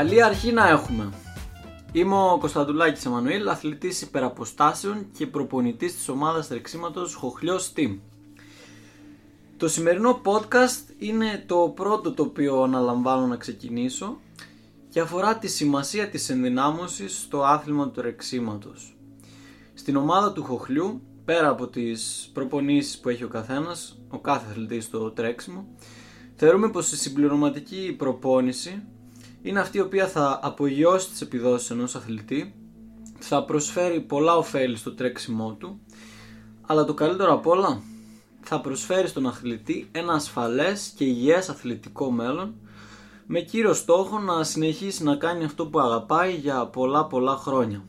Καλή αρχή να έχουμε. Είμαι ο Κωνσταντουλάκης Εμμανουήλ, αθλητής υπεραποστάσεων και προπονητής της ομάδας τρεξίματος Χοχλιός Team. Το σημερινό podcast είναι το πρώτο το οποίο αναλαμβάνω να ξεκινήσω και αφορά τη σημασία της ενδυνάμωσης στο άθλημα του τρεξίματος. Στην ομάδα του Χοχλιού, πέρα από τις προπονήσεις που έχει ο καθένας, ο κάθε αθλητής στο τρέξιμο, θεωρούμε πως η συμπληρωματική προπόνηση είναι αυτή η οποία θα απογειώσει τις επιδόσεις ενός αθλητή, θα προσφέρει πολλά ωφέλη στο τρέξιμό του, αλλά το καλύτερο απ' όλα θα προσφέρει στον αθλητή ένα ασφαλές και υγιές αθλητικό μέλλον με κύριο στόχο να συνεχίσει να κάνει αυτό που αγαπάει για πολλά πολλά χρόνια.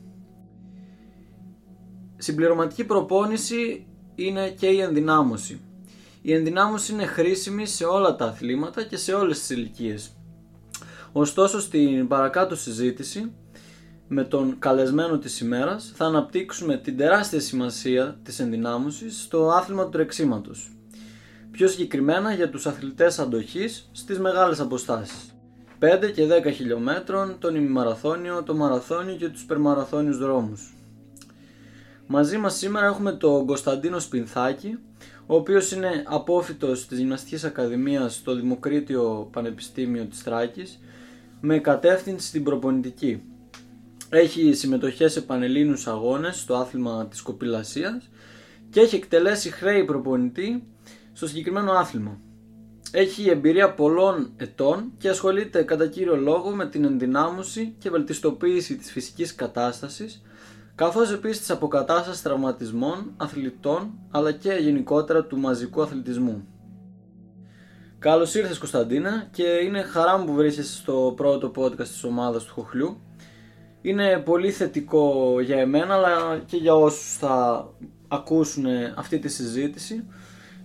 Συμπληρωματική προπόνηση είναι και η ενδυνάμωση. Η ενδυνάμωση είναι χρήσιμη σε όλα τα αθλήματα και σε όλες τις ηλικίες. Ωστόσο στην παρακάτω συζήτηση με τον καλεσμένο της ημέρας θα αναπτύξουμε την τεράστια σημασία της ενδυνάμωσης στο άθλημα του τρεξίματος. Πιο συγκεκριμένα για τους αθλητές αντοχής στις μεγάλες αποστάσεις. 5 και 10 χιλιόμετρων, τον ημιμαραθώνιο, το μαραθώνιο και τους περμαραθώνιους δρόμους. Μαζί μας σήμερα έχουμε τον Κωνσταντίνο Σπινθάκη, ο οποίος είναι απόφυτος της Γυμναστικής Ακαδημίας στο Δημοκρίτιο Πανεπιστήμιο της Τράκης με κατεύθυνση στην προπονητική. Έχει συμμετοχές σε πανελλήνιους αγώνες στο άθλημα της κοπηλασίας και έχει εκτελέσει χρέη προπονητή στο συγκεκριμένο άθλημα. Έχει εμπειρία πολλών ετών και ασχολείται κατά κύριο λόγο με την ενδυνάμωση και βελτιστοποίηση της φυσικής κατάστασης καθώς επίσης της αποκατάστασης τραυματισμών, αθλητών αλλά και γενικότερα του μαζικού αθλητισμού. Καλώς ήρθες Κωνσταντίνα και είναι χαρά μου που βρίσκεσαι στο πρώτο podcast της ομάδας του Χοχλιού. Είναι πολύ θετικό για εμένα αλλά και για όσους θα ακούσουν αυτή τη συζήτηση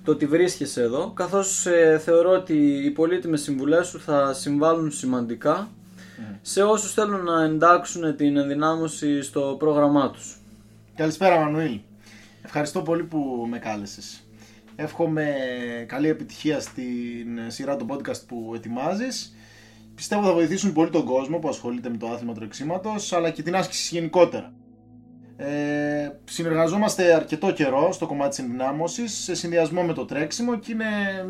το ότι βρίσκεσαι εδώ καθώς ε, θεωρώ ότι οι πολύτιμες συμβουλές σου θα συμβάλλουν σημαντικά mm. σε όσους θέλουν να εντάξουν την ενδυνάμωση στο πρόγραμμά τους. Καλησπέρα Μανουήλ. Ευχαριστώ πολύ που με κάλεσες. Εύχομαι καλή επιτυχία στην σειρά του podcast που ετοιμάζεις. Πιστεύω θα βοηθήσουν πολύ τον κόσμο που ασχολείται με το άθλημα τρεξίματος, αλλά και την άσκηση γενικότερα. Ε, συνεργαζόμαστε αρκετό καιρό στο κομμάτι της ενδυνάμωσης σε συνδυασμό με το τρέξιμο και είναι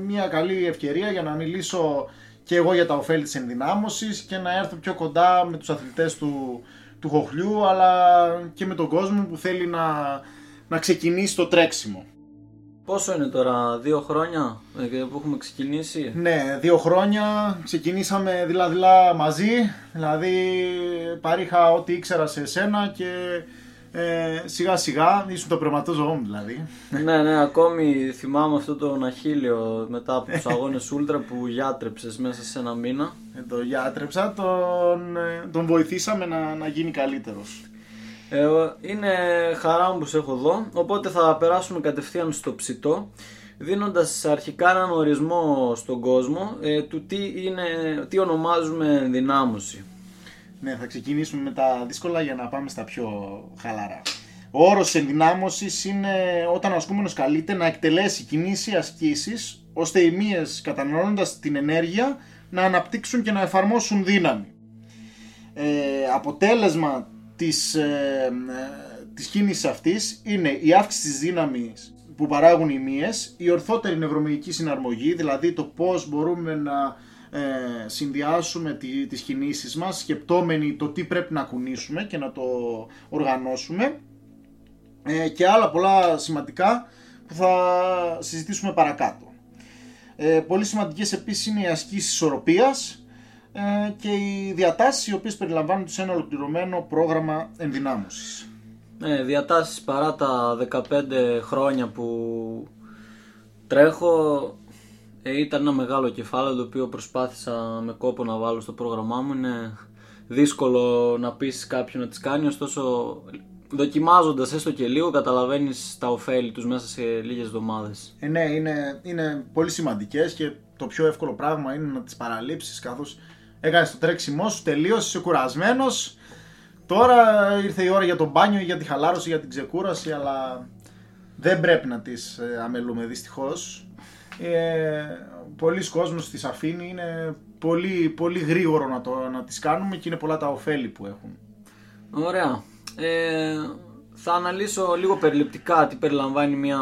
μια καλή ευκαιρία για να μιλήσω και εγώ για τα ωφέλη της ενδυνάμωσης και να έρθω πιο κοντά με τους αθλητές του, του χοχλιού αλλά και με τον κόσμο που θέλει να, να ξεκινήσει το τρέξιμο. Πόσο είναι τώρα, δύο χρόνια ε, που έχουμε ξεκινήσει; Ναι, δύο χρόνια. Ξεκινήσαμε δηλαδή μαζί. Δηλαδή παρήχα ό,τι ήξερα σε εσένα και ε, σιγά σιγά ήσουν το πρεματό ζωό μου δηλαδή. ναι, ναι, ακόμη θυμάμαι αυτό το Αχίλιο μετά από τους αγώνες Ούλτρα που γιάτρεψες μέσα σε ένα μήνα. Ε, το γιάτρεψα, τον, ε, τον βοηθήσαμε να, να γίνει καλύτερος. Ε, είναι χαρά μου που σε έχω εδώ, οπότε θα περάσουμε κατευθείαν στο ψητό δίνοντας αρχικά έναν ορισμό στον κόσμο ε, του τι, είναι, τι ονομάζουμε ενδυνάμωση. Ναι, θα ξεκινήσουμε με τα δύσκολα για να πάμε στα πιο χαλαρά. Ο όρος ενδυνάμωσης είναι όταν ο ασκούμενος καλείται να εκτελέσει κινήσεις ασκήσεις ώστε οι μύες καταναλώνοντας την ενέργεια να αναπτύξουν και να εφαρμόσουν δύναμη. Ε, αποτέλεσμα της, ε, της κίνησης αυτής είναι η αύξηση της δύναμης που παράγουν οι μύες, η ορθότερη νευρομυϊκή συναρμογή, δηλαδή το πώς μπορούμε να ε, συνδυάσουμε τη, τις κινήσεις μας σκεπτόμενοι το τι πρέπει να κουνήσουμε και να το οργανώσουμε ε, και άλλα πολλά σημαντικά που θα συζητήσουμε παρακάτω. Ε, πολύ σημαντικές επίσης είναι οι ασκήσεις ισορροπίας ε, και οι διατάσεις οι οποίες περιλαμβάνονται σε ένα ολοκληρωμένο πρόγραμμα ενδυνάμωσης. Ναι, διατάσεις παρά τα 15 χρόνια που τρέχω ε, ήταν ένα μεγάλο κεφάλαιο το οποίο προσπάθησα με κόπο να βάλω στο πρόγραμμά μου. Είναι δύσκολο να πείσει κάποιον να τις κάνει, ωστόσο δοκιμάζοντας έστω και λίγο καταλαβαίνεις τα ωφέλη τους μέσα σε λίγες εβδομάδες. Ε, ναι, είναι, είναι πολύ σημαντικές και το πιο εύκολο πράγμα είναι να τις παραλείψεις καθώς έκανε το τρέξιμό σου, τελείωσε, είσαι κουρασμένος. Τώρα ήρθε η ώρα για τον μπάνιο, για τη χαλάρωση, για την ξεκούραση, αλλά δεν πρέπει να τις ε, αμελούμε δυστυχώς. Ε, πολλοί κόσμος τις αφήνει, είναι πολύ, πολύ γρήγορο να, το, να τις κάνουμε και είναι πολλά τα ωφέλη που έχουν. Ωραία. Ε, θα αναλύσω λίγο περιληπτικά τι περιλαμβάνει μια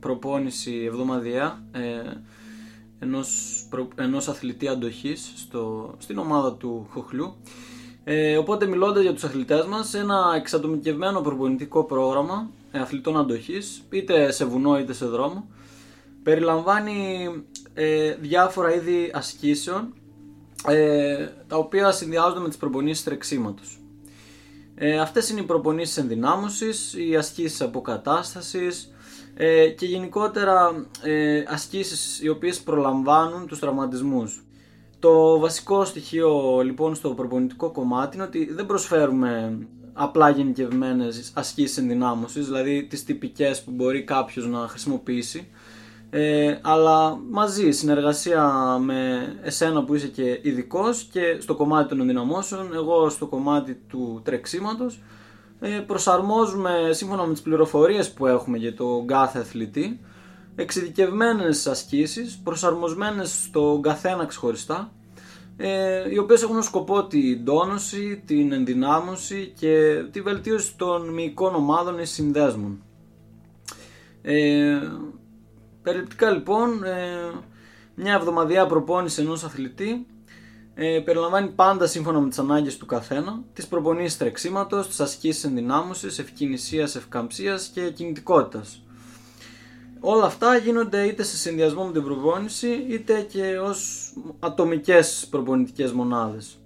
προπόνηση εβδομαδιαία ε, ενός, προ, ενός αθλητή αντοχής στο, στην ομάδα του Χοχλού. Ε, οπότε μιλώντας για τους αθλητές μας, ένα εξατομικευμένο προπονητικό πρόγραμμα ε, αθλητών αντοχής, είτε σε βουνό είτε σε δρόμο, περιλαμβάνει ε, διάφορα είδη ασκήσεων, ε, τα οποία συνδυάζονται με τις προπονήσεις τρεξίματος. Ε, αυτές είναι οι προπονήσεις ενδυνάμωσης, οι ασκήσεις αποκατάστασης ε, και γενικότερα ε, ασκήσεις οι οποίες προλαμβάνουν τους τραυματισμούς. Το βασικό στοιχείο λοιπόν στο προπονητικό κομμάτι είναι ότι δεν προσφέρουμε απλά γενικευμένες ασκήσεις ενδυνάμωσης, δηλαδή τις τυπικές που μπορεί κάποιος να χρησιμοποιήσει, ε, αλλά μαζί, συνεργασία με εσένα που είσαι και ειδικός και στο κομμάτι των ενδυναμώσεων, εγώ στο κομμάτι του τρεξίματος, ε, προσαρμόζουμε σύμφωνα με τις πληροφορίες που έχουμε για τον κάθε αθλητή, εξειδικευμένες ασκήσεις, προσαρμοσμένες στον καθένα ξεχωριστά, ε, οι οποίες έχουν σκοπό την τόνωση, την ενδυνάμωση και τη βελτίωση των μυϊκών ομάδων ή συνδέσμων. Ε, Περιληπτικά λοιπόν, ε, μια εβδομαδιαία προπόνηση ενός αθλητή ε, περιλαμβάνει πάντα σύμφωνα με τις ανάγκες του καθένα, τις προπονήσεις τρεξίματος, τις ασκήσεις ενδυνάμωσης, ευκαινησίας, ευκαμψίας και κινητικότητας. Όλα αυτά γίνονται είτε σε συνδυασμό με την προπόνηση είτε και ως ατομικές προπονητικές μονάδες.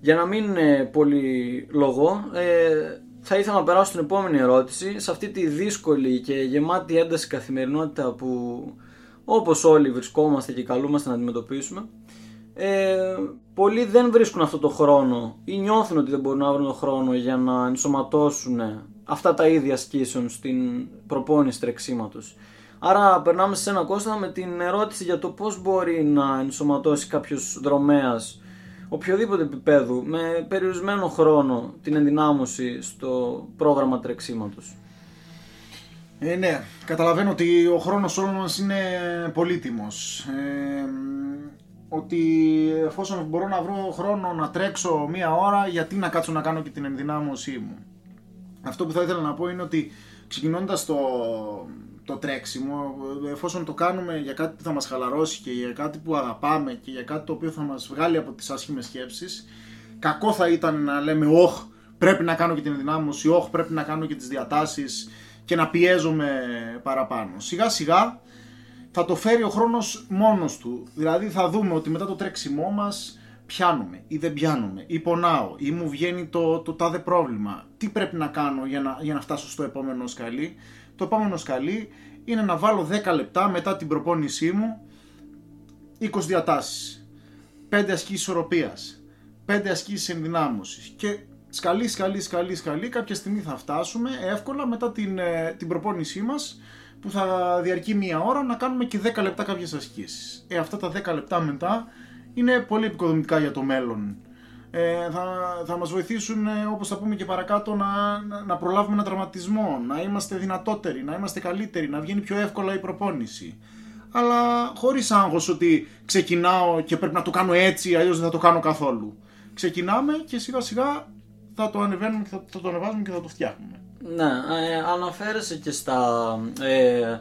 Για να μην είναι πολύ λογό, ε, θα ήθελα να περάσω στην επόμενη ερώτηση, σε αυτή τη δύσκολη και γεμάτη ένταση καθημερινότητα που όπως όλοι βρισκόμαστε και καλούμαστε να αντιμετωπίσουμε, ε, πολλοί δεν βρίσκουν αυτό το χρόνο ή νιώθουν ότι δεν μπορούν να βρουν το χρόνο για να ενσωματώσουν αυτά τα ίδια ασκήσεων στην προπόνηση τρεξίματος. Άρα περνάμε σε ένα Κώστα με την ερώτηση για το πώς μπορεί να ενσωματώσει κάποιος δρομέας οποιοδήποτε επίπεδου με περιορισμένο χρόνο την ενδυνάμωση στο πρόγραμμα τρεξίματος. Ε, ναι, καταλαβαίνω ότι ο χρόνος όλων μας είναι πολύτιμος. Ε, ότι εφόσον μπορώ να βρω χρόνο να τρέξω μία ώρα, γιατί να κάτσω να κάνω και την ενδυνάμωσή μου. Αυτό που θα ήθελα να πω είναι ότι ξεκινώντας το, το τρέξιμο, εφόσον το κάνουμε για κάτι που θα μας χαλαρώσει και για κάτι που αγαπάμε και για κάτι το οποίο θα μας βγάλει από τις άσχημες σκέψεις, κακό θα ήταν να λέμε «Όχ, πρέπει να κάνω και την ενδυνάμωση, όχ, πρέπει να κάνω και τις διατάσεις» και να πιέζομαι παραπάνω. Σιγά σιγά θα το φέρει ο χρόνος μόνος του. Δηλαδή θα δούμε ότι μετά το τρέξιμό μας πιάνουμε ή δεν πιάνουμε ή πονάω ή μου βγαίνει το, το τάδε πρόβλημα. Τι πρέπει να κάνω για να, για να φτάσω στο επόμενο σκαλί; Το επόμενο σκαλί είναι να βάλω 10 λεπτά μετά την προπόνησή μου 20 διατάσεις, 5 ασκήσεις ισορροπίας, 5 ασκήσεις ενδυνάμωσης και σκαλί, σκαλί, σκαλί, σκαλί κάποια στιγμή θα φτάσουμε εύκολα μετά την, ε, την προπόνησή μας που θα διαρκεί μία ώρα να κάνουμε και 10 λεπτά κάποιες ασκήσεις. Ε, αυτά τα 10 λεπτά μετά είναι πολύ επικοδομητικά για το μέλλον ε, θα, θα μας βοηθήσουν, ε, όπως θα πούμε και παρακάτω, να, να, προλάβουμε ένα τραυματισμό, να είμαστε δυνατότεροι, να είμαστε καλύτεροι, να βγαίνει πιο εύκολα η προπόνηση. Αλλά χωρίς άγχος ότι ξεκινάω και πρέπει να το κάνω έτσι, αλλιώς δεν θα το κάνω καθόλου. Ξεκινάμε και σιγά σιγά θα το ανεβαίνουμε και θα, θα το ανεβάζουμε και θα το φτιάχνουμε. Ναι, ε, αναφέρεσαι και στα... Ε,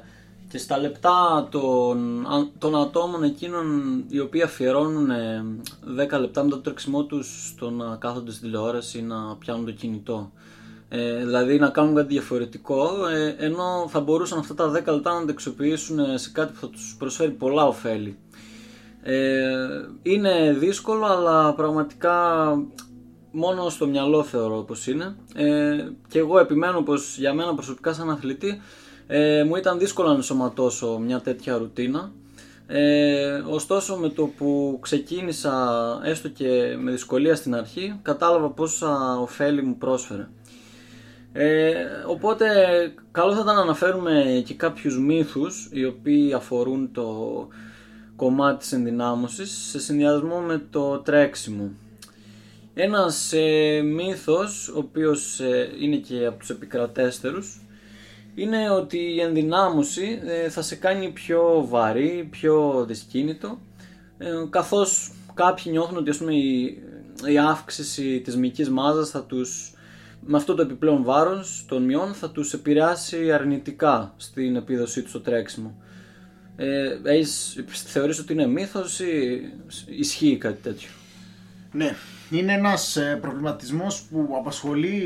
και στα λεπτά των, των ατόμων εκείνων οι οποίοι αφιερώνουν 10 λεπτά μετά το τρέξιμό τους στο να κάθονται στη τηλεόραση ή να πιάνουν το κινητό. Ε, δηλαδή να κάνουν κάτι διαφορετικό, ε, ενώ θα μπορούσαν αυτά τα 10 λεπτά να τα αξιοποιήσουν σε κάτι που θα τους προσφέρει πολλά ωφέλη. Ε, είναι δύσκολο, αλλά πραγματικά μόνο στο μυαλό θεωρώ πως είναι. Ε, και εγώ επιμένω πως για μένα προσωπικά σαν αθλητή ε, μου ήταν δύσκολο να ενσωματώσω μια τέτοια ρουτίνα. Ε, ωστόσο με το που ξεκίνησα έστω και με δυσκολία στην αρχή κατάλαβα πόσα ωφέλη μου πρόσφερε. Ε, οπότε καλό θα ήταν να αναφέρουμε και κάποιους μύθους οι οποίοι αφορούν το κομμάτι της ενδυνάμωσης σε συνδυασμό με το τρέξιμο. Ένας ε, μύθος, ο οποίος ε, είναι και από τους επικρατέστερους, είναι ότι η ενδυνάμωση ε, θα σε κάνει πιο βαρύ, πιο δυσκίνητο ε, καθώς κάποιοι νιώθουν ότι ας πούμε, η, η αύξηση της μυϊκής μάζας θα τους με αυτό το επιπλέον βάρος των μειών θα τους επηρεάσει αρνητικά στην επίδοσή τους στο τρέξιμο. Ε, έχεις, θεωρείς ότι είναι μύθος ή ισχύει κάτι τέτοιο; Ναι, είναι ένας ε, προβληματισμός που απασχολεί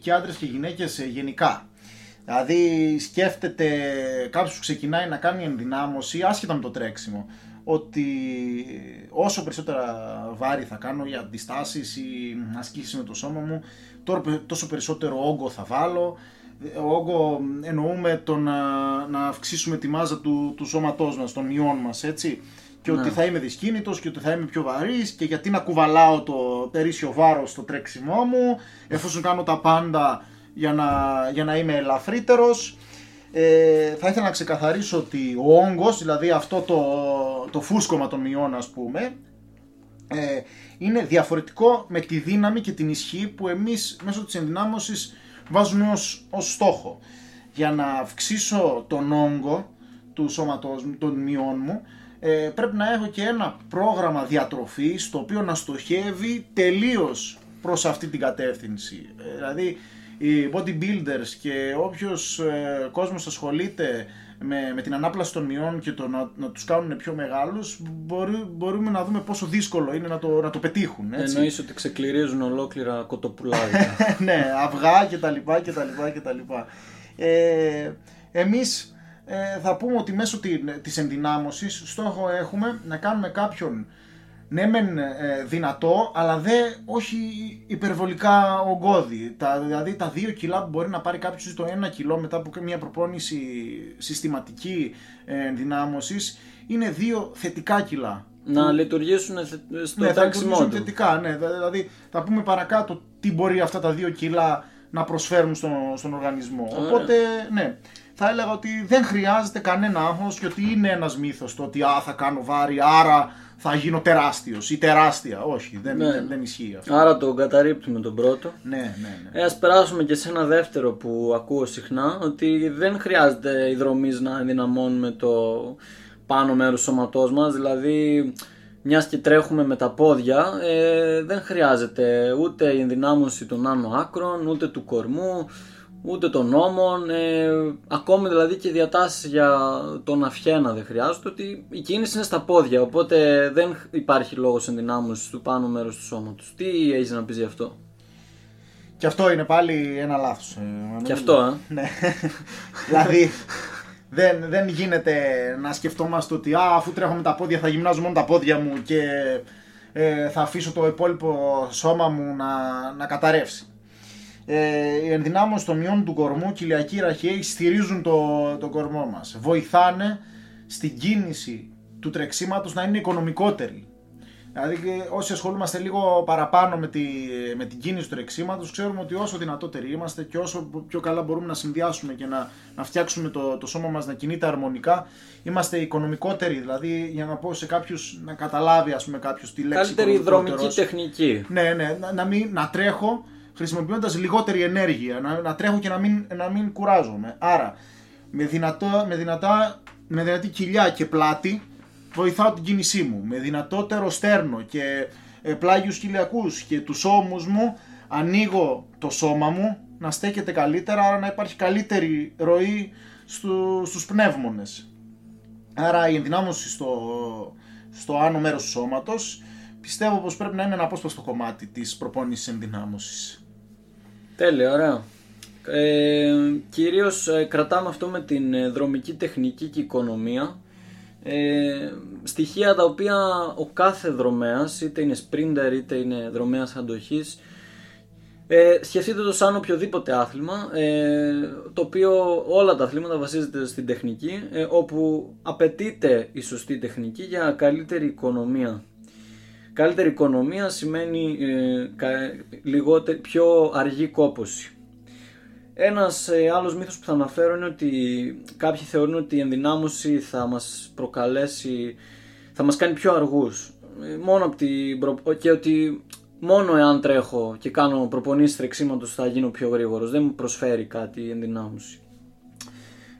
και άντρες και γυναίκες ε, γενικά. Δηλαδή σκέφτεται κάποιος που ξεκινάει να κάνει ενδυνάμωση άσχετα με το τρέξιμο ότι όσο περισσότερα βάρη θα κάνω για αντιστάσεις ή ασκήσεις με το σώμα μου τόσο περισσότερο όγκο θα βάλω. Ο όγκο εννοούμε το να, να αυξήσουμε τη μάζα του, του σώματός μας, των μειών μας έτσι και ότι ναι. θα είμαι δυσκίνητος και ότι θα είμαι πιο βαρύς και γιατί να κουβαλάω το περίσσιο βάρος στο τρέξιμό μου εφόσον κάνω τα πάντα για να, για να είμαι ελαφρύτερος ε, θα ήθελα να ξεκαθαρίσω ότι ο όγκος, δηλαδή αυτό το, το φούσκωμα των μειών ας πούμε ε, είναι διαφορετικό με τη δύναμη και την ισχύ που εμείς μέσω της ενδυνάμωσης βάζουμε ως, ως στόχο. Για να αυξήσω τον όγκο του σώματός μου, των μειών μου, ε, πρέπει να έχω και ένα πρόγραμμα διατροφής το οποίο να στοχεύει τελείως προς αυτή την κατεύθυνση. Ε, δηλαδή οι bodybuilders και όποιος ε, κόσμος ασχολείται με, με την ανάπλαση των μειών και το να, να τους κάνουν πιο μεγάλους μπορεί, μπορούμε να δούμε πόσο δύσκολο είναι να το, να το πετύχουν. Έτσι. Εννοείς ότι ξεκληρίζουν ολόκληρα κοτοπουλάδια. ναι, αυγά και τα λοιπά και τα λοιπά και τα λοιπά. Ε, εμείς ε, θα πούμε ότι μέσω της ενδυνάμωσης στόχο έχουμε να κάνουμε κάποιον ναι μεν ε, δυνατό, αλλά δε όχι υπερβολικά ογκώδη. Τα, δηλαδή τα δύο κιλά που μπορεί να πάρει κάποιος ή το ένα κιλό μετά από μια προπόνηση συστηματική ε, ενδυνάμωσης είναι δύο θετικά κιλά. Να λειτουργήσουν στο ναι, θα λειτουργήσουν θετικά, ναι. Δηλαδή θα πούμε παρακάτω τι μπορεί αυτά τα δύο κιλά να προσφέρουν στον, στον οργανισμό. Οπότε, ναι, θα έλεγα ότι δεν χρειάζεται κανένα άγχος και ότι είναι ένας μύθος το ότι α, θα κάνω βάρη, άρα θα γίνω τεράστιος ή τεράστια. Όχι, δεν, ναι. δεν, δεν, ισχύει αυτό. Άρα το καταρρύπτουμε τον πρώτο. Ναι, ναι, ναι. Ε, ας περάσουμε και σε ένα δεύτερο που ακούω συχνά, ότι δεν χρειάζεται οι δρομείς να ενδυναμώνουμε το πάνω μέρος του σώματός μας, δηλαδή μιας και τρέχουμε με τα πόδια, ε, δεν χρειάζεται ούτε η ενδυνάμωση των άνω άκρων, ούτε του κορμού, ούτε των νόμων, ε, ακόμη δηλαδή και διατάσεις για τον αυχένα δεν χρειάζονται, ότι η κίνηση είναι στα πόδια, οπότε δεν υπάρχει λόγος ενδυνάμωσης του πάνω μέρους του σώματος. Τι έχεις να πεις γι' αυτό; Και αυτό είναι πάλι ένα λάθος. Ε, και αυτό, ε. ναι. δηλαδή, δεν, δεν γίνεται να σκεφτόμαστε ότι α, αφού τρέχω με τα πόδια θα γυμνάζω μόνο τα πόδια μου και ε, θα αφήσω το υπόλοιπο σώμα μου να, να καταρρεύσει ε, η ενδυνάμωση των μειών του κορμού και ηλιακή ραχαίοι στηρίζουν το, το κορμό μας. Βοηθάνε στην κίνηση του τρεξίματος να είναι οικονομικότερη. Δηλαδή όσοι ασχολούμαστε λίγο παραπάνω με, τη, με την κίνηση του τρεξίματος ξέρουμε ότι όσο δυνατότεροι είμαστε και όσο πιο καλά μπορούμε να συνδυάσουμε και να, να φτιάξουμε το, το σώμα μας να κινείται αρμονικά είμαστε οικονομικότεροι. Δηλαδή για να πω σε κάποιους να καταλάβει ας πούμε κάποιος τη λέξη Καλύτερη δρομική τεχνική. Ναι, ναι, να, να, μην, να τρέχω χρησιμοποιώντας λιγότερη ενέργεια, να, να τρέχω και να μην, να μην κουράζομαι. Άρα, με, δυνατό, με, δυνατά, με δυνατή κοιλιά και πλάτη βοηθάω την κίνησή μου. Με δυνατότερο στέρνο και ε, πλάγιους κοιλιακούς και τους ώμους μου ανοίγω το σώμα μου να στέκεται καλύτερα, άρα να υπάρχει καλύτερη ροή στου, στους πνεύμονες. Άρα η ενδυνάμωση στο, στο άνω μέρος του σώματος πιστεύω πως πρέπει να είναι ένα απόσπαστο κομμάτι της προπόνησης ενδυνάμωσης. Τέλεια, ωραία. Ε, κυρίως ε, κρατάμε αυτό με την ε, δρομική τεχνική και οικονομία. Ε, στοιχεία τα οποία ο κάθε δρομέας, είτε είναι sprinter είτε είναι δρομέας αντοχής, ε, σκεφτείτε το σαν οποιοδήποτε άθλημα, ε, το οποίο όλα τα αθλήματα βασίζεται στην τεχνική, ε, όπου απαιτείται η σωστή τεχνική για καλύτερη οικονομία Καλύτερη οικονομία σημαίνει ε, πιο αργή κόπωση. Ένας ε, άλλος μύθος που θα αναφέρω είναι ότι κάποιοι θεωρούν ότι η ενδυνάμωση θα μας προκαλέσει, θα μας κάνει πιο αργούς. Ε, μόνο από την και ότι μόνο εάν τρέχω και κάνω προπονήσεις τρεξίματος θα γίνω πιο γρήγορος. Δεν μου προσφέρει κάτι η ενδυνάμωση.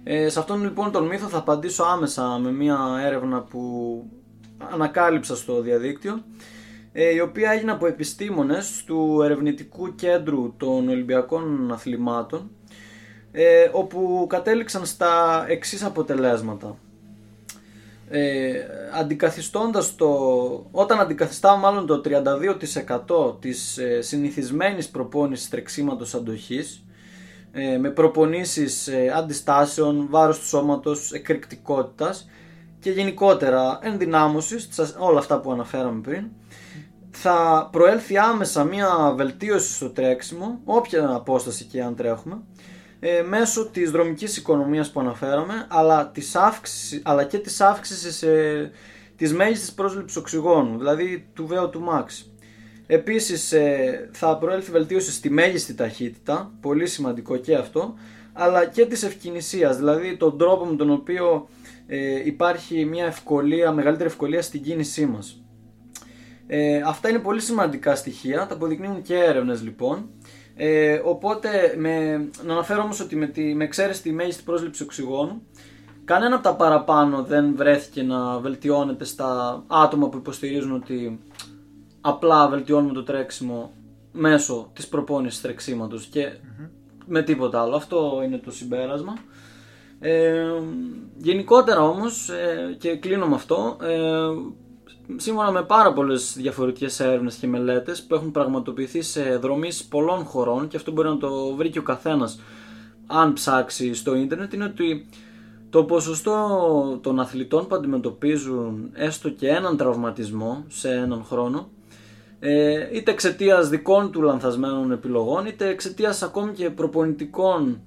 Ε, σε αυτόν λοιπόν τον μύθο θα απαντήσω άμεσα με μια έρευνα που ανακάλυψα στο διαδίκτυο ε, η οποία έγινε από επιστήμονες του Ερευνητικού Κέντρου των Ολυμπιακών Αθλημάτων ε, όπου κατέληξαν στα εξής αποτελέσματα. Ε, αντικαθιστώντας το, όταν αντικαθιστάμε μάλλον το 32% της ε, συνηθισμένης προπόνησης τρεξίματος αντοχής ε, με προπονήσεις ε, αντιστάσεων, βάρος του σώματος, εκρηκτικότητας και γενικότερα ενδυνάμωσης, όλα αυτά που αναφέραμε πριν, θα προέλθει άμεσα μια βελτίωση στο τρέξιμο, όποια απόσταση και αν τρέχουμε, ε, μέσω της δρομικής οικονομίας που αναφέραμε, αλλά, της αύξησης, αλλά και της αύξησης ε, της μέγιστης πρόσληψης οξυγόνου, δηλαδή του VO2 max. Επίσης ε, θα προέλθει βελτίωση στη μέγιστη ταχύτητα, πολύ σημαντικό και αυτό, αλλά και της ευκαινησίας, δηλαδή τον τρόπο με τον οποίο ε, υπάρχει μια ευκολία, μεγαλύτερη ευκολία στην κίνησή μας. Ε, αυτά είναι πολύ σημαντικά στοιχεία, τα αποδεικνύουν και έρευνες λοιπόν. Ε, οπότε με, να αναφέρω όμως ότι με, τη, με εξαίρεση τη μέγιστη πρόσληψη οξυγόνου κανένα από τα παραπάνω δεν βρέθηκε να βελτιώνεται στα άτομα που υποστηρίζουν ότι απλά βελτιώνουμε το τρέξιμο μέσω της προπόνησης τρεξίματος και με τίποτα άλλο. Αυτό είναι το συμπέρασμα. Ε, γενικότερα όμως, ε, και κλείνω με αυτό, ε, σύμφωνα με πάρα πολλές διαφορετικές έρευνες και μελέτες που έχουν πραγματοποιηθεί σε δρομής πολλών χωρών και αυτό μπορεί να το βρει και ο καθένας αν ψάξει στο ίντερνετ, είναι ότι το ποσοστό των αθλητών που αντιμετωπίζουν έστω και έναν τραυματισμό σε έναν χρόνο ε, είτε εξαιτίας δικών του λανθασμένων επιλογών είτε εξαιτίας ακόμη και προπονητικών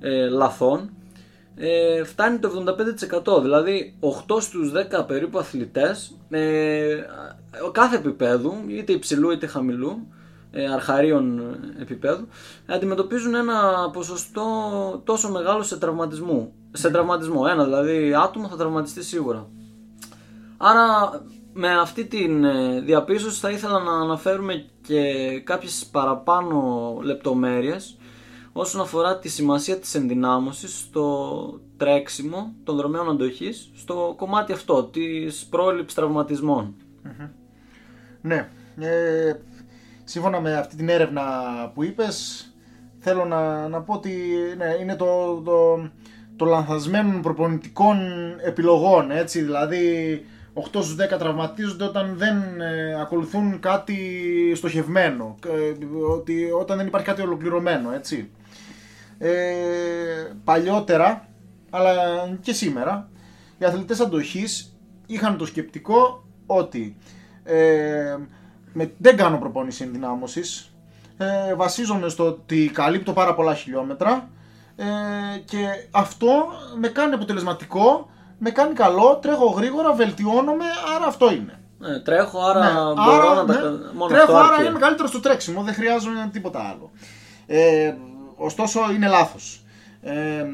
ε, λαθών ε, φτάνει το 75% δηλαδή 8 στους 10 περίπου αθλητές ε, κάθε επίπεδου είτε υψηλού είτε χαμηλού ε, αρχαρίων επίπεδου αντιμετωπίζουν ένα ποσοστό τόσο μεγάλο σε τραυματισμό σε τραυματισμό ένα δηλαδή άτομο θα τραυματιστεί σίγουρα. Άρα με αυτή την ε, διαπίστωση θα ήθελα να αναφέρουμε και κάποιες παραπάνω λεπτομέρειες όσον αφορά τη σημασία της ενδυνάμωσης στο τρέξιμο των δρομέων αντοχής στο κομμάτι αυτό της πρόληψης Ναι, ε, σύμφωνα με αυτή την έρευνα που είπες θέλω να, να πω ότι ναι, είναι το, το, το λανθασμένων προπονητικών επιλογών έτσι. Δηλαδή 8 στους 10 τραυματίζονται όταν δεν ε, ακολουθούν κάτι στοχευμένο, ε, ότι, όταν δεν υπάρχει κάτι ολοκληρωμένο, έτσι. Ε, παλιότερα, αλλά και σήμερα, οι αθλητές αντοχής είχαν το σκεπτικό ότι ε, με, δεν κάνω προπόνηση ενδυνάμωσης, ε, βασίζομαι στο ότι καλύπτω πάρα πολλά χιλιόμετρα ε, και αυτό με κάνει αποτελεσματικό με κάνει καλό, τρέχω γρήγορα, βελτιώνομαι, άρα αυτό είναι. Ναι, τρέχω, άρα ναι, μπορώ άρα, να τα ναι, μόνο Τρέχω, άρα είμαι καλύτερος στο τρέξιμο, δεν χρειάζομαι τίποτα άλλο. Ε, ωστόσο είναι λάθος. Ε,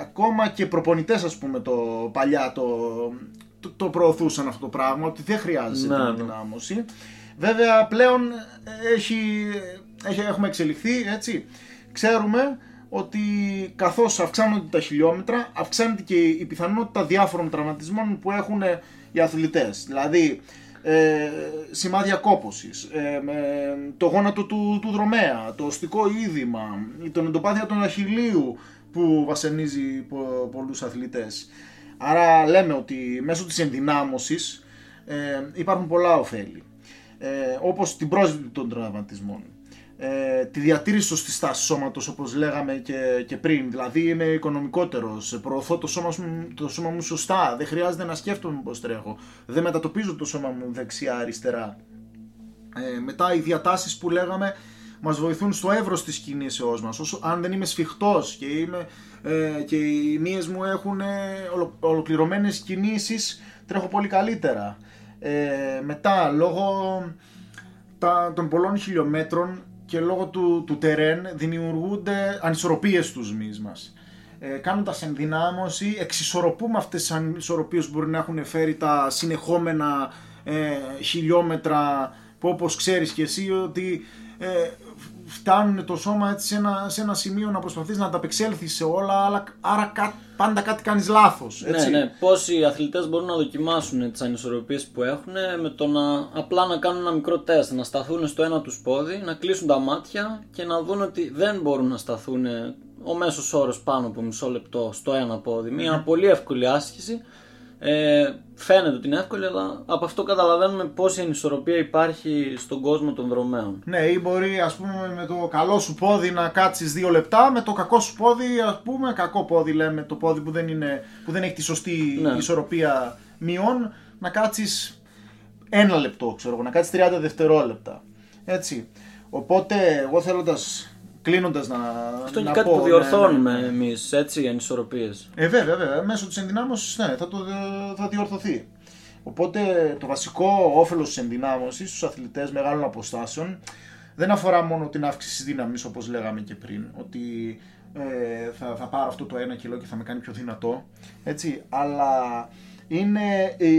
ακόμα και προπονητές ας πούμε το παλιά το, το, το προωθούσαν αυτό το πράγμα ότι δεν χρειάζεται ναι, την ναι. Βέβαια πλέον έχει, έχει, έχουμε εξελιχθεί έτσι. Ξέρουμε ότι καθώς αυξάνονται τα χιλιόμετρα αυξάνεται και η πιθανότητα διάφορων τραυματισμών που έχουν οι αθλητές. Δηλαδή ε, σημάδια κόπωσης, ε, το γόνατο του, του δρομέα, το οστικό είδημα, το εντοπάθεια των αχιλίου που βασανίζει πο, πολλούς αθλητές. Άρα λέμε ότι μέσω της ενδυνάμωσης ε, υπάρχουν πολλά ωφέλη. Ε, όπως την πρόσβηση των τραυματισμών ε, τη διατήρηση σωστή στάση σώματος, όπως λέγαμε και, και πριν. Δηλαδή είμαι οικονομικότερος, προωθώ το σώμα, το σώμα μου σωστά. Δεν χρειάζεται να σκέφτομαι πώς τρέχω. Δεν μετατοπίζω το σώμα μου δεξιά-αριστερά. Ε, μετά οι διατάσεις που λέγαμε μας βοηθούν στο εύρος της κινήσεώς μας. Αν δεν είμαι σφιχτός και, είμαι, ε, και οι μύες μου έχουν ε, ολοκληρωμένες κινήσεις, τρέχω πολύ καλύτερα. Ε, μετά, λόγω τα, των πολλών χιλιόμετρων και λόγω του, του τερέν δημιουργούνται ανισορροπίες στους μυς μας. Ε, κάνοντας ενδυνάμωση εξισορροπούμε αυτές τις ανισορροπίες που μπορεί να έχουν φέρει τα συνεχόμενα ε, χιλιόμετρα που όπως ξέρεις και εσύ ότι ε, φτάνουν το σώμα έτσι σε ένα, σε ένα σημείο να προσπαθείς να ανταπεξέλθεις σε όλα, αλλά, άρα κά, πάντα κάτι κάνεις λάθος. Έτσι. Ναι, ναι. Πώς οι αθλητές μπορούν να δοκιμάσουν τις ανισορροπίες που έχουν με το να απλά να κάνουν ένα μικρό τεστ, να σταθούν στο ένα τους πόδι, να κλείσουν τα μάτια και να δουν ότι δεν μπορούν να σταθούν ο μέσος όρος πάνω από μισό λεπτό στο ένα πόδι. Μια πολύ εύκολη άσκηση ε, φαίνεται ότι είναι εύκολη, αλλά από αυτό καταλαβαίνουμε πόση ανισορροπία υπάρχει στον κόσμο των δρομέων. Ναι, ή μπορεί ας πούμε με το καλό σου πόδι να κάτσεις δύο λεπτά, με το κακό σου πόδι, ας πούμε, κακό πόδι λέμε, το πόδι που δεν, είναι, που δεν έχει τη σωστή Ναι. ισορροπία μειών, να κάτσεις ένα λεπτό, ξέρω εγώ, να κάτσεις 30 δευτερόλεπτα. Έτσι. Οπότε, εγώ θέλοντας, κλείνοντας να, Αυτό είναι να κάτι πω, που ναι, διορθώνουμε ναι, ναι. εμείς, έτσι, οι ανισορροπίες. Ε, βέβαια, βέβαια. Μέσω της ενδυνάμωσης ναι, θα, το, θα διορθωθεί. Οπότε το βασικό όφελος της ενδυνάμωσης στους αθλητές μεγάλων αποστάσεων δεν αφορά μόνο την αύξηση δύναμης όπως λέγαμε και πριν, ότι ε, θα, θα πάρω αυτό το ένα κιλό και θα με κάνει πιο δυνατό, έτσι, αλλά είναι η,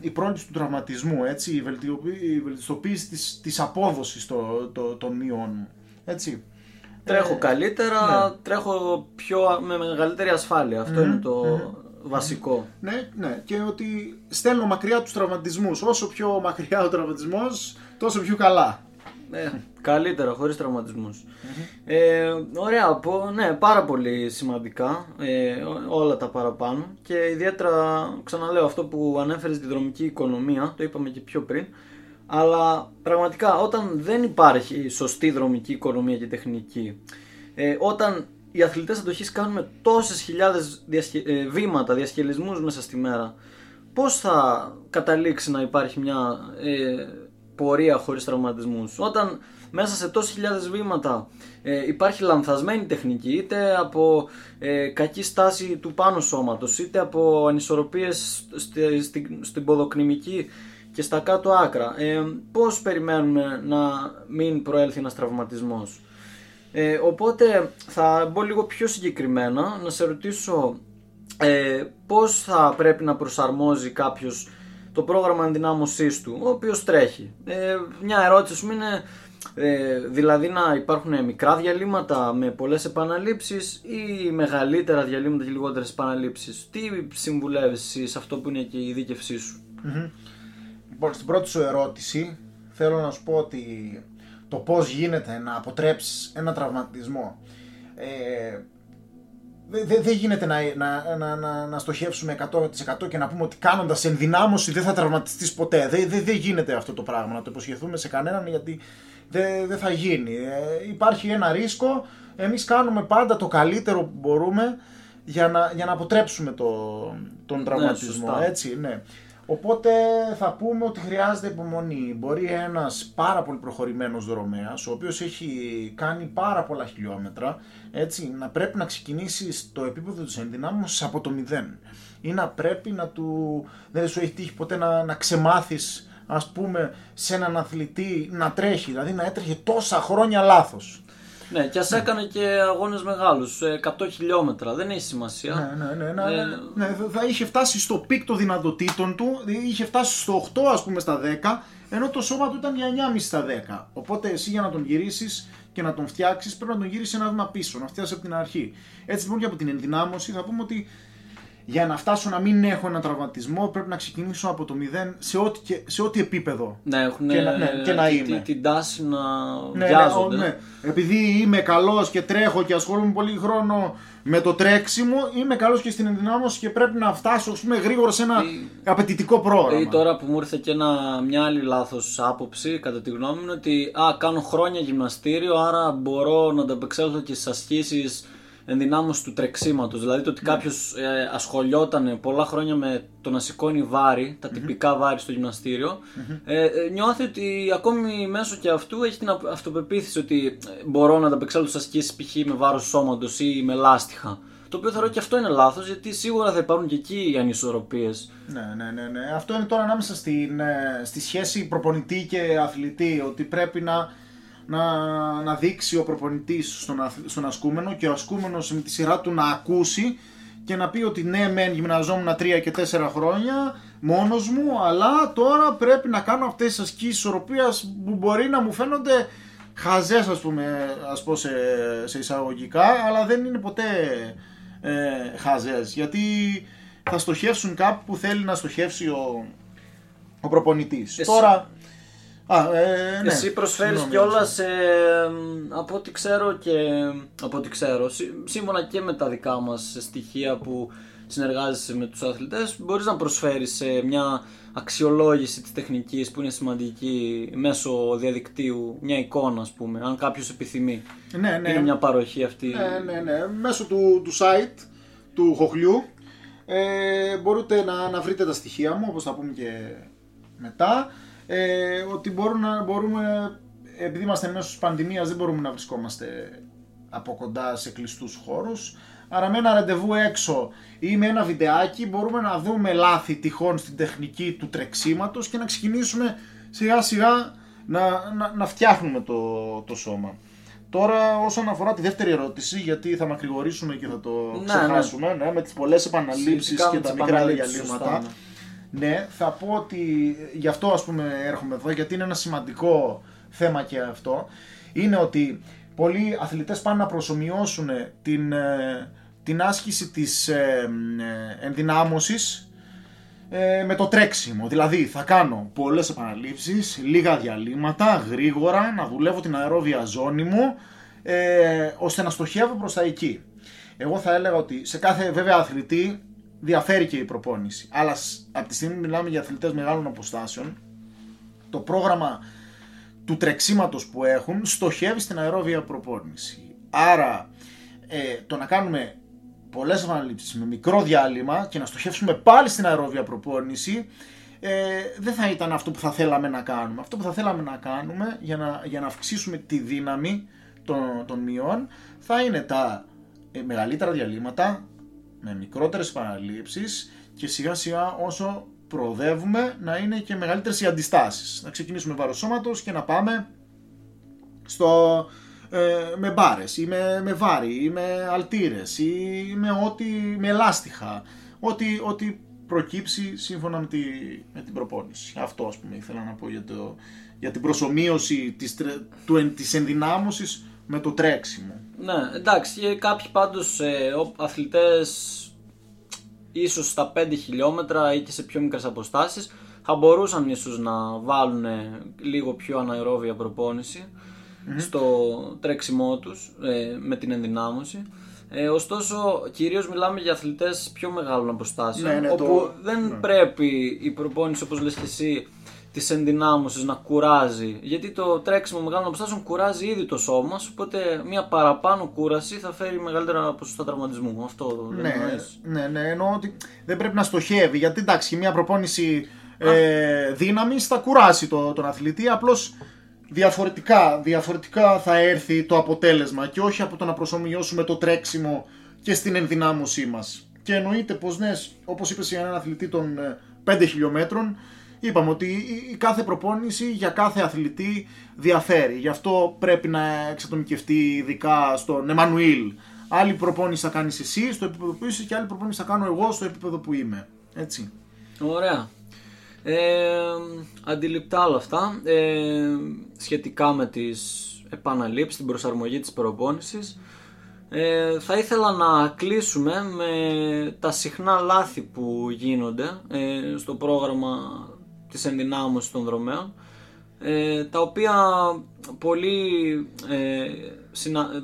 η πρόληψη του τραυματισμού, έτσι, η, βελτιωποι- η βελτιστοποίηση της, της απόδοσης το, το, των μειών μου, έτσι. Τρέχω Ε, καλύτερα, ναι. τρέχω πιο, με μεγαλύτερη ασφάλεια. Αυτό Μμμ, είναι το μμμ. βασικό. Ναι, ναι. Και ότι στέλνω μακριά τους τραυματισμούς. Όσο πιο μακριά ο τραυματισμός, τόσο πιο καλά. Ε, καλύτερα, χωρίς τραυματισμούς. Ε, ωραία, πω, ναι, πάρα πολύ σημαντικά ε, ό- όλα τα παραπάνω και ιδιαίτερα, ξαναλέω, αυτό που ανέφερες τη δρομική οικονομία, το είπαμε και πιο πριν, αλλά πραγματικά όταν δεν υπάρχει σωστή δρομική οικονομία και τεχνική, ε, όταν οι αθλητές αντοχής κάνουν με τόσες χιλιάδες διασχε- ε, βήματα, διασχελισμούς μέσα στη μέρα, πώς θα καταλήξει να υπάρχει μια ε, πορεία χωρίς τραυματισμούς; Όταν μέσα σε τόσες χιλιάδες βήματα ε, υπάρχει λανθασμένη τεχνική είτε από ε, κακή στάση του πάνω σώματος είτε από ανισορροπίες στη, στη- στην ποδοκνημική και στα κάτω άκρα ε, πώς περιμένουμε να μην προέλθει ένας τραυματισμός; Ε, οπότε θα μπω λίγο πιο συγκεκριμένα να σε ρωτήσω ε, πώς θα πρέπει να προσαρμόζει κάποιος το πρόγραμμα ενδυνάμωσής του, ο οποίος τρέχει. Ε, μια ερώτηση ας πούμε είναι ε, δηλαδή να υπάρχουν μικρά διαλύματα με πολλές επαναλήψεις ή μεγαλύτερα διαλύματα και λιγότερες επαναλήψεις. Τι συμβουλεύεις εσύ σε αυτό που είναι και η δίκευσή σου; Λοιπόν, στην πρώτη σου ερώτηση θέλω να σου πω ότι το πώς γίνεται να αποτρέψεις ένα τραυματισμό ε, δεν δε, δεν γίνεται να, να, να, να, να στοχεύσουμε 100% και να πούμε ότι κάνοντας ενδυνάμωση δεν θα τραυματιστείς ποτέ. Δεν δε, δεν γίνεται αυτό το πράγμα, να το υποσχεθούμε σε κανέναν γιατί δεν δεν θα γίνει. Ε, υπάρχει ένα ρίσκο, εμείς κάνουμε πάντα το καλύτερο που μπορούμε για να, για να αποτρέψουμε το, τον τραυματισμό. σωστά. έτσι, ναι. Οπότε θα πούμε ότι χρειάζεται υπομονή. Μπορεί ένας πάρα πολύ προχωρημένος δρομέας, ο οποίος έχει κάνει πάρα πολλά χιλιόμετρα, έτσι, να πρέπει να ξεκινήσει στο επίπεδο της ενδυνάμωσης από το μηδέν. Ή να πρέπει να του... δεν σου έχει τύχει ποτέ να, να ξεμάθεις, ας πούμε, σε έναν αθλητή να τρέχει, δηλαδή να έτρεχε τόσα χρόνια λάθος. Ναι, και ας έκανε και αγώνες μεγάλους, ε, 100 χιλιόμετρα, δεν έχει σημασία. Ναι, ναι, ναι, ναι, Ε, ναι, θα- θα είχε φτάσει στο peak των δυνατοτήτων του, είχε φτάσει στο 8 ας πούμε στα 10, ενώ το σώμα του ήταν για 9,5 στα 10. Οπότε εσύ για να τον γυρίσεις και να τον φτιάξεις πρέπει να τον γυρίσεις ένα βήμα πίσω, να φτιάξεις από την αρχή. Έτσι λοιπόν και από την ενδυνάμωση θα πούμε ότι για να φτάσω να μην έχω ένα τραυματισμό πρέπει να ξεκινήσω από το 0 σε ό,τι, και- σε ό,τι επίπεδο. Ναι, έχουν Και να- ναι, και να τη- είμαι. τη- την τάση να Ναι, βιάζονται. ναι, ναι. Επειδή είμαι καλός και τρέχω και ασχολούμαι πολύ χρόνο με το τρέξιμο, είμαι καλός και στην ενδυνάμωση και πρέπει να φτάσω ας πούμε, γρήγορα σε ένα Ή- απαιτητικό πρόγραμμα. Ή τώρα που μου ήρθε και ένα, μια άλλη λάθος άποψη κατά τη γνώμη μου είναι ότι α, κάνω χρόνια γυμναστήριο άρα μπορώ να ανταπεξέλθω και στις ασχήσεις ενδυνάμωση του τρεξίματος. Δηλαδή το ότι κάποιος ε, ασχολιόταν πολλά χρόνια με το να σηκώνει βάρη, τα τυπικά βάρη στο γυμναστήριο, ε, ε, νιώθει ότι ακόμη μέσω και αυτού έχει την αυ- αυτοπεποίθηση ότι ε, μπορώ να ανταπεξέλθω στις ασκήσεις π.χ. με βάρος σώματος ή με λάστιχα. Το οποίο θεωρώ και αυτό είναι λάθος γιατί σίγουρα θα υπάρχουν και εκεί οι ανισορροπίες. Ναι, ναι, ναι, ναι. Αυτό είναι τώρα ανάμεσα στην, ε, στη σχέση προπονητή και αθλητή, ότι πρέπει να, να, να δείξει ο προπονητής στον, αθ- στον ασκούμενο και ο ασκούμενος με τη σειρά του να ακούσει και να πει ότι ναι, μεν γυμναζόμουν 3 και 4 χρόνια μόνος μου, αλλά τώρα πρέπει να κάνω αυτές τις ασκήσεις ισορροπίας που μπορεί να μου φαίνονται χαζές ας πούμε, ας πω σε, σε εισαγωγικά, αλλά δεν είναι ποτέ ε, χαζές, γιατί θα στοχεύσουν κάπου που θέλει να στοχεύσει ο, ο προπονητής. Τώρα, Α, ε, ναι. Εσύ προσφέρεις κιόλας από ό,τι ξέρω και από ό,τι ξέρω, σύμφωνα και με τα δικά μας στοιχεία που συνεργάζεσαι με τους αθλητές, μπορείς να προσφέρεις σε μια αξιολόγηση της τεχνικής που είναι σημαντική μέσω διαδικτύου, μια εικόνα ας πούμε, αν κάποιος επιθυμεί. Ναι, ναι. Είναι μια παροχή αυτή. Ναι, ναι, ναι. Μέσω του, του site του Χοχλιού ε, μπορείτε να, να βρείτε τα στοιχεία μου, όπως θα πούμε και μετά ε, ότι μπορούμε, μπορούμε, επειδή είμαστε μέσω της πανδημίας δεν μπορούμε να βρισκόμαστε από κοντά σε κλειστούς χώρους άρα με ένα ραντεβού έξω ή με ένα βιντεάκι μπορούμε να δούμε λάθη τυχόν στην τεχνική του τρεξίματος και να ξεκινήσουμε σιγά σιγά να, να, να φτιάχνουμε το, το σώμα. Τώρα όσον αφορά τη δεύτερη ερώτηση, γιατί θα μακρηγορήσουμε και θα το ναι, ξεχάσουμε, ναι. Ναι, με τις πολλές επαναλήψεις και τα μικρά διαλύματα. Ναι. Ναι, θα πω ότι γι' αυτό ας πούμε έρχομαι εδώ, γιατί είναι ένα σημαντικό θέμα και αυτό. Είναι ότι πολλοί αθλητές πάνε να προσωμιώσουν την, ε, την άσκηση της ε, ε, ενδυνάμωσης με το τρέξιμο. Δηλαδή θα κάνω πολλές επαναλήψεις, λίγα διαλύματα, γρήγορα, να δουλεύω την αερόβια ζώνη μου, ώστε να στοχεύω προς τα εκεί. Εγώ θα έλεγα ότι σε κάθε βέβαια αθλητή διαφέρει και η προπόνηση. Αλλά από τη στιγμή που μιλάμε για αθλητές μεγάλων αποστάσεων, το πρόγραμμα του τρεξίματος που έχουν στοχεύει στην αερόβια προπόνηση. Άρα ε, το να κάνουμε πολλές επαναλήψεις με μικρό διάλειμμα και να στοχεύσουμε πάλι στην αερόβια προπόνηση ε, δεν θα ήταν αυτό που θα θέλαμε να κάνουμε. Αυτό που θα θέλαμε να κάνουμε για να, για να αυξήσουμε τη δύναμη των, των μειών θα είναι τα ε, μεγαλύτερα διαλύματα, με μικρότερες παραλήψεις και σιγά σιγά όσο προοδεύουμε να είναι και μεγαλύτερες οι αντιστάσεις. Να ξεκινήσουμε βάρος σώματος και να πάμε στο, ε, με μπάρες ή με, με βάρη ή με αλτήρες ή με, ό,τι, με ελάστιχα. Ό,τι, ό,τι προκύψει σύμφωνα με, τη, με την προπόνηση. Αυτό ας πούμε ήθελα να πω για, το, για την προσωμείωση της, του, της ενδυνάμωσης με το τρέξιμο. Ναι, εντάξει, κάποιοι πάντως ε, αθλητές ίσως στα 5 χιλιόμετρα ή και σε πιο μικρές αποστάσεις θα μπορούσαν ίσως να βάλουν λίγο πιο αναερόβια στο τρέξιμό τους ε, με την ενδυνάμωση. Ε, ωστόσο, κυρίως μιλάμε για αθλητές πιο μεγάλων αποστάσεων, ναι, ναι, όπου δεν ναι. πρέπει η προπόνηση όπως λες και εσύ τη ενδυνάμωση να κουράζει. Γιατί το τρέξιμο μεγάλων αποστάσεων κουράζει ήδη το σώμα σου. Οπότε μια παραπάνω κούραση θα φέρει μεγαλύτερα ποσοστά τραυματισμού. Αυτό δεν ναι, ναι, ναι, εννοώ ότι δεν πρέπει να στοχεύει. Γιατί εντάξει, μια προπόνηση ε, δύναμης θα κουράσει το, τον αθλητή. Απλώς διαφορετικά, διαφορετικά θα έρθει το αποτέλεσμα και όχι από το να προσωμιώσουμε το τρέξιμο και στην ενδυνάμωσή μας. Και εννοείται πως ναι, όπως είπες για έναν αθλητή των 5 ε, χιλιόμετρων, Είπαμε ότι η κάθε προπόνηση για κάθε αθλητή διαφέρει. Γι' αυτό πρέπει να εξατομικευτεί ειδικά στον Εμμανουήλ. Άλλη προπόνηση θα κάνεις εσύ στο επίπεδο που είσαι και άλλη προπόνηση θα κάνω εγώ στο επίπεδο που είμαι. Έτσι. Ωραία. Ε, αντιληπτά όλα αυτά. Ε, σχετικά με τις επαναλήψεις, την προσαρμογή της προπόνησης. Ε, θα ήθελα να κλείσουμε με τα συχνά λάθη που γίνονται ε, στο πρόγραμμα της ενδυνάμωσης των δρομέων ε, τα οποία πολύ ε,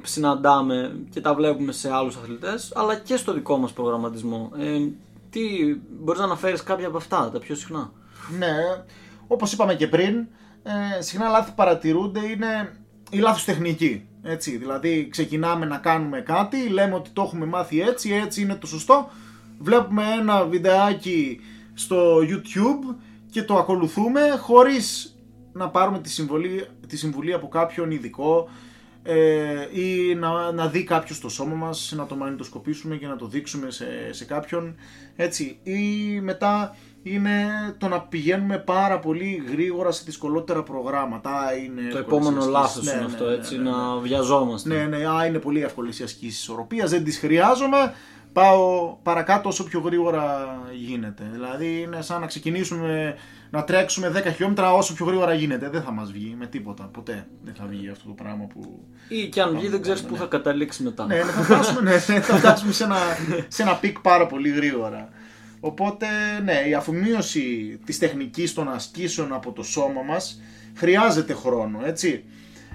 συναντάμε και τα βλέπουμε σε άλλους αθλητές αλλά και στο δικό μας προγραμματισμό. Ε, τι, μπορείς να αναφέρεις κάποια από αυτά, τα πιο συχνά; Ναι, όπως είπαμε και πριν, ε, συχνά λάθη παρατηρούνται είναι η λάθος τεχνική. Έτσι, δηλαδή ξεκινάμε να κάνουμε κάτι, λέμε ότι το έχουμε μάθει έτσι, έτσι είναι το σωστό, βλέπουμε ένα βιντεάκι στο YouTube και το ακολουθούμε χωρίς να πάρουμε τη συμβολή, τη συμβουλή από κάποιον ειδικό ε, ή να, να δει κάποιος το σώμα μας, να το μαγνητοσκοπήσουμε και να το δείξουμε σε, σε κάποιον έτσι ή μετά είναι το να πηγαίνουμε πάρα πολύ γρήγορα σε δυσκολότερα προγράμματα. Είναι το επόμενο λάθος ναι, είναι αυτό, ναι, έτσι, ναι, να βιαζόμαστε. Ναι, ναι, α, είναι πολύ εύκολες οι ασκήσεις οροπία, δεν τις χρειάζομαι. Πάω παρακάτω όσο πιο γρήγορα γίνεται. Δηλαδή είναι σαν να ξεκινήσουμε να τρέξουμε 10 χιλιόμετρα όσο πιο γρήγορα γίνεται. Δεν θα μας βγει με τίποτα. Ποτέ δεν θα βγει αυτό το πράγμα που. ή και αν βγει δεν ξέρεις πού θα καταλήξει μετά. Ναι, ναι, θα φτάσουμε, ναι, θα φτάσουμε σε, ένα, σε ένα peak πάρα πολύ γρήγορα. Οπότε, ναι, η αφομοίωση της τεχνικής των ασκήσεων από το σώμα μας χρειάζεται χρόνο, έτσι.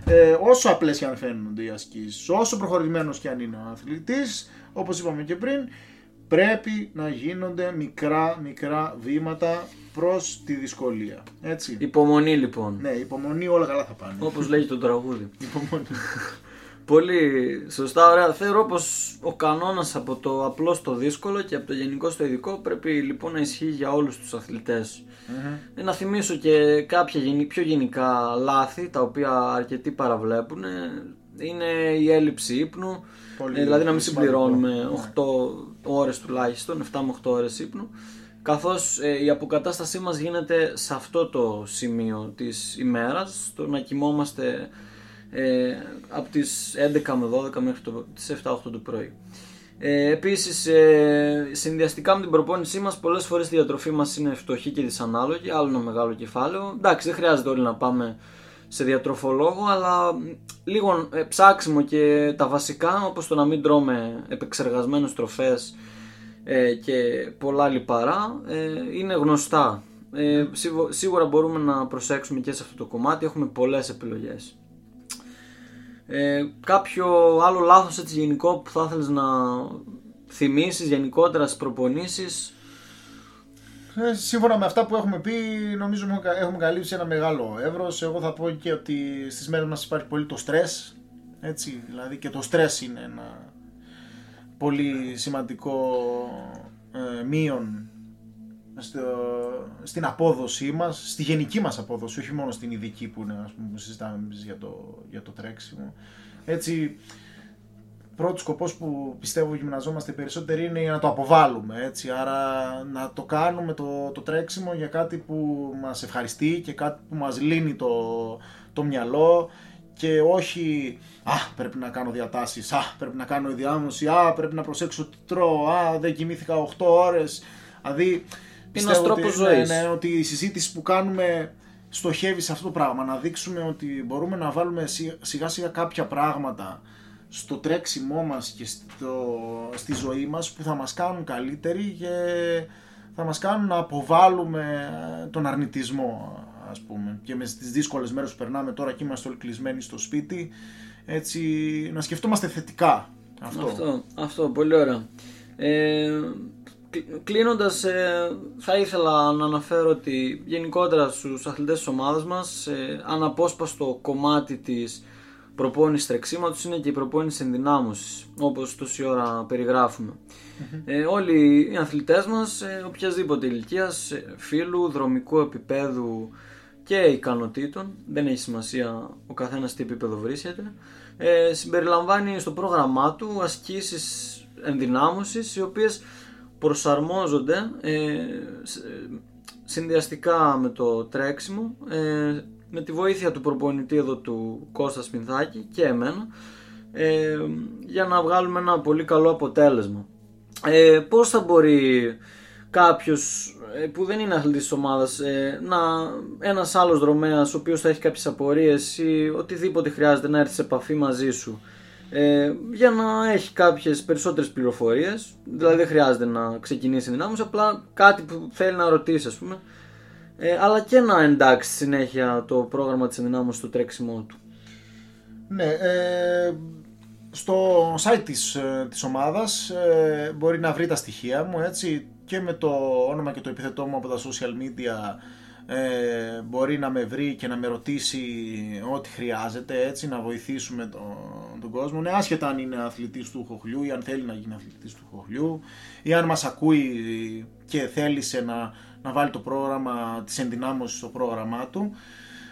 Ε, όσο απλές και αν φαίνονται οι ασκήσεις, όσο προχωρημένος και αν είναι ο αθλητής, όπως είπαμε και πριν, πρέπει να γίνονται μικρά μικρά βήματα προς τη δυσκολία. Έτσι. Υπομονή λοιπόν. Ναι, υπομονή όλα καλά θα πάνε. Όπως λέγει το τραγούδι. Υπομονή. Πολύ σωστά, ωραία. Θεωρώ πως ο κανόνας από το απλό στο δύσκολο και από το γενικό στο ειδικό πρέπει λοιπόν να ισχύει για όλους τους αθλητε Ε, να θυμίσω και κάποια γενι- πιο γενικά λάθη τα οποία αρκετοί παραβλέπουν. Είναι η έλλειψη ύπνου, Πολύ ε, δηλαδή να μην σημαντικό. συμπληρώνουμε Ναι. 8 ώρες τουλάχιστον, 7 με 8 ώρες ύπνου καθώς ε, η αποκατάστασή μας γίνεται σε αυτό το σημείο της ημέρας το να κοιμόμαστε ε, από τις 11 με 12 μέχρι το, τις 7-8 το πρωί. Ε, επίσης, ε, συνδυαστικά με την προπόνησή μας, πολλές φορές η διατροφή μας είναι φτωχή και δυσανάλογη, άλλο ένα μεγάλο κεφάλαιο. Εντάξει, δεν χρειάζεται όλοι να πάμε σε διατροφολόγο, αλλά μ, λίγο ε, ψάξιμο και τα βασικά, όπως το να μην τρώμε επεξεργασμένες τροφές ε, και πολλά λιπαρά, ε, είναι γνωστά. Ε, σίγου- σίγουρα μπορούμε να προσέξουμε και σε αυτό το κομμάτι, έχουμε πολλές επιλογές. Ε, κάποιο άλλο λάθος έτσι γενικό που θα ήθελες να θυμίσεις γενικότερα στις προπονήσεις Ε, σύμφωνα με αυτά που έχουμε πει, νομίζω έχουμε κα- έχουμε καλύψει ένα μεγάλο εύρος. Εγώ θα πω και ότι στις μέρες μας υπάρχει πολύ το στρες. Έτσι, δηλαδή και το στρες είναι ένα πολύ σημαντικό ε, μείον στο, στην απόδοσή μας, στη γενική μας απόδοση, όχι μόνο στην ειδική που είναι, ας πούμε, που συζητάμε εμείς για το, για το τρέξιμο. Έτσι, πρώτος σκοπός που πιστεύω γυμναζόμαστε οι περισσότεροι είναι για να το αποβάλουμε, έτσι, άρα να το κάνουμε το, το τρέξιμο για κάτι που μας ευχαριστεί και κάτι που μας λύνει το, το μυαλό και όχι «Α, πρέπει να κάνω διατάσεις, α, πρέπει να κάνω διάμωση, α, πρέπει να προσέξω τι τρώω, α, δεν κοιμήθηκα 8 ώρες». Δηλαδή, ένας τρόπος ότι, ζωής. Ναι, ναι, ότι η συζήτηση που κάνουμε στοχεύει σε αυτό το πράγμα. Να δείξουμε ότι μπορούμε να βάλουμε σι- σιγά σιγά κάποια πράγματα στο τρέξιμό μας και στο, στη ζωή μας που θα μας κάνουν καλύτεροι και θα μας κάνουν να αποβάλουμε ε, τον αρνητισμό ας πούμε και με τις δύσκολες μέρες που περνάμε τώρα και είμαστε όλοι κλεισμένοι στο σπίτι έτσι να σκεφτόμαστε θετικά αυτό. Αυτό, αυτό, πολύ ωραία. Ε, Κλείνοντας, θα ήθελα να αναφέρω ότι γενικότερα στους αθλητές της ομάδας μας ε, αναπόσπαστο κομμάτι της προπόνησης τρεξίματος είναι και η προπόνηση ενδυνάμωσης όπως τόση ώρα περιγράφουμε. Ε, όλοι οι αθλητές μας, ε, οποιασδήποτε ηλικίας, ε, φύλου, δρομικού επίπεδου και ικανοτήτων, δεν έχει σημασία ο καθένας τι επίπεδο βρίσκεται, ε, συμπεριλαμβάνει στο πρόγραμμά του ασκήσεις ενδυνάμωσης οι οποίες προσαρμόζονται ε, σ- ε, συνδυαστικά με το τρέξιμο ε, με τη βοήθεια του προπονητή εδώ του Κώστα Σπινθάκη και εμένα ε, για να βγάλουμε ένα πολύ καλό αποτέλεσμα. Ε, πώς θα μπορεί κάποιος ε, που δεν είναι αθλητής της ομάδας ε, να, ένας άλλος δρομέας ο οποίος θα έχει κάποιες απορίες ή οτιδήποτε χρειάζεται να έρθει σε επαφή μαζί σου ε, για να έχει κάποιες περισσότερες πληροφορίες δηλαδή δεν χρειάζεται να ξεκινήσει δυνάμωση απλά κάτι που θέλει να ρωτήσεις ας πούμε ε, αλλά και να εντάξει στη συνέχεια το πρόγραμμα της ενδυνάμωσης στο τρέξιμό του. Ναι, ε, στο site της, ε, της ομάδας ε, μπορεί να βρει τα στοιχεία μου έτσι και με το όνομα και το επιθετό μου από τα social media ε, μπορεί να με βρει και να με ρωτήσει ό,τι χρειάζεται έτσι να βοηθήσουμε τον, τον κόσμο. Ναι, άσχετα αν είναι αθλητής του χοχλιού ή αν θέλει να γίνει αθλητής του χοχλιού ή αν μας ακούει και θέλησε να, να βάλει το πρόγραμμα της ενδυνάμωσης στο πρόγραμμά του.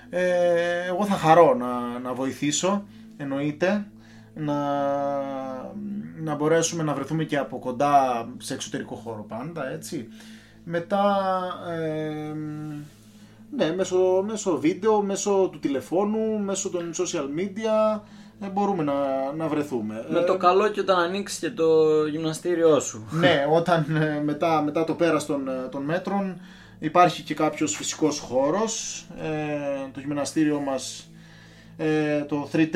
Ε, εγώ θα χαρώ να, να βοηθήσω εννοείται να, να μπορέσουμε να βρεθούμε και από κοντά σε εξωτερικό χώρο πάντα έτσι. Μετά ε, ναι, μέσω, μέσω βίντεο, μέσω του τηλεφώνου, μέσω των social media ε, μπορούμε να, να βρεθούμε. Με Ε, το καλό και όταν ανοίξεις και το γυμναστήριό σου. Ναι, όταν ε, μετά, μετά το πέρας των, ε, των μέτρων υπάρχει και κάποιος φυσικός χώρος. Ε, το γυμναστήριό μας ε, το 3-3.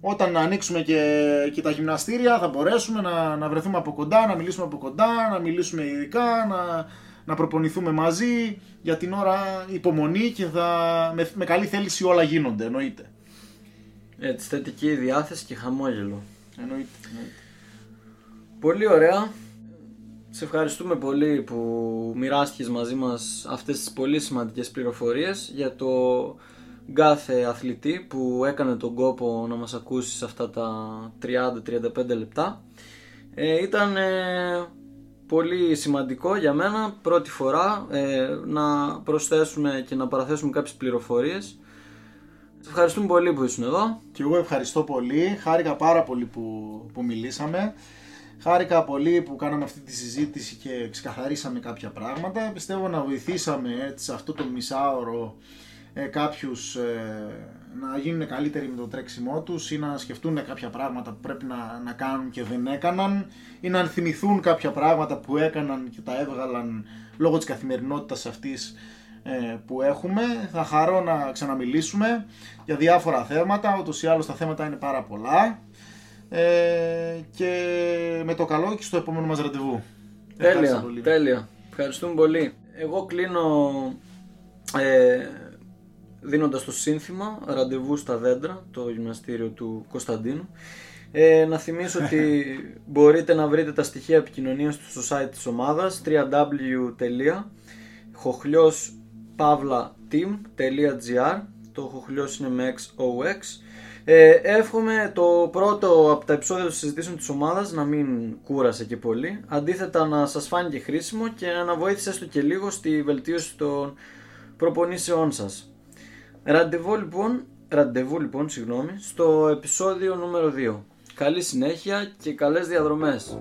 Όταν ανοίξουμε και, και τα γυμναστήρια θα μπορέσουμε να, να βρεθούμε από κοντά, να μιλήσουμε από κοντά, να μιλήσουμε ειδικά, να, να προπονηθούμε μαζί. Για την ώρα υπομονή και θα, με, με καλή θέληση όλα γίνονται, εννοείται. Έτσι, θετική διάθεση και χαμόγελο. εννοείται. εννοείται. Πολύ ωραία. Σε ευχαριστούμε πολύ που μοιράστηκες μαζί μας αυτές τις πολύ σημαντικές πληροφορίες για το κάθε αθλητή που έκανε τον κόπο να μας ακούσει σε αυτά τα 30-35 λεπτά. Ε, ήταν ε, πολύ σημαντικό για μένα πρώτη φορά ε, να προσθέσουμε και να παραθέσουμε κάποιες πληροφορίες. Σε ευχαριστούμε πολύ που ήσουν εδώ. Και εγώ ευχαριστώ πολύ. Χάρηκα πάρα πολύ που, που μιλήσαμε. Χάρηκα πολύ που κάναμε αυτή τη συζήτηση και ξεκαθαρίσαμε κάποια πράγματα. Πιστεύω να βοηθήσαμε έτσι, σε αυτό το μισάωρο ε, κάποιους ε, να γίνουν καλύτεροι με το τρέξιμό τους ή να σκεφτούν κάποια πράγματα που πρέπει να, να κάνουν και δεν έκαναν ή να θυμηθούν κάποια πράγματα που έκαναν και τα έβγαλαν λόγω της καθημερινότητας αυτής ε, που έχουμε. Θα χαρώ να ξαναμιλήσουμε για διάφορα θέματα, ούτως ή άλλως τα θέματα είναι πάρα πολλά. Ε, και με το καλό και στο επόμενο μας ραντεβού. Ευχαριστώ Τέλεια, πολύ. τέλεια. Ευχαριστούμε πολύ. Εγώ κλείνω ε, δίνοντας το σύνθημα ραντεβού στα δέντρα, το γυμναστήριο του Κωνσταντίνου. Ε, να θυμίσω ότι μπορείτε να βρείτε τα στοιχεία επικοινωνίας του στο site της ομάδας www.χοχλιός.team.gr Το χοχλιός είναι με XOX ε, εύχομαι το πρώτο από τα επεισόδια των συζητήσεων της ομάδας να μην κούρασε και πολύ. Αντίθετα να σας φάνηκε χρήσιμο και να βοήθησες έστω και λίγο στη βελτίωση των προπονήσεών σας. Ραντεβού λοιπόν, ραντεβού λοιπόν συγγνώμη, στο επεισόδιο νούμερο 2. Καλή συνέχεια και καλές διαδρομές.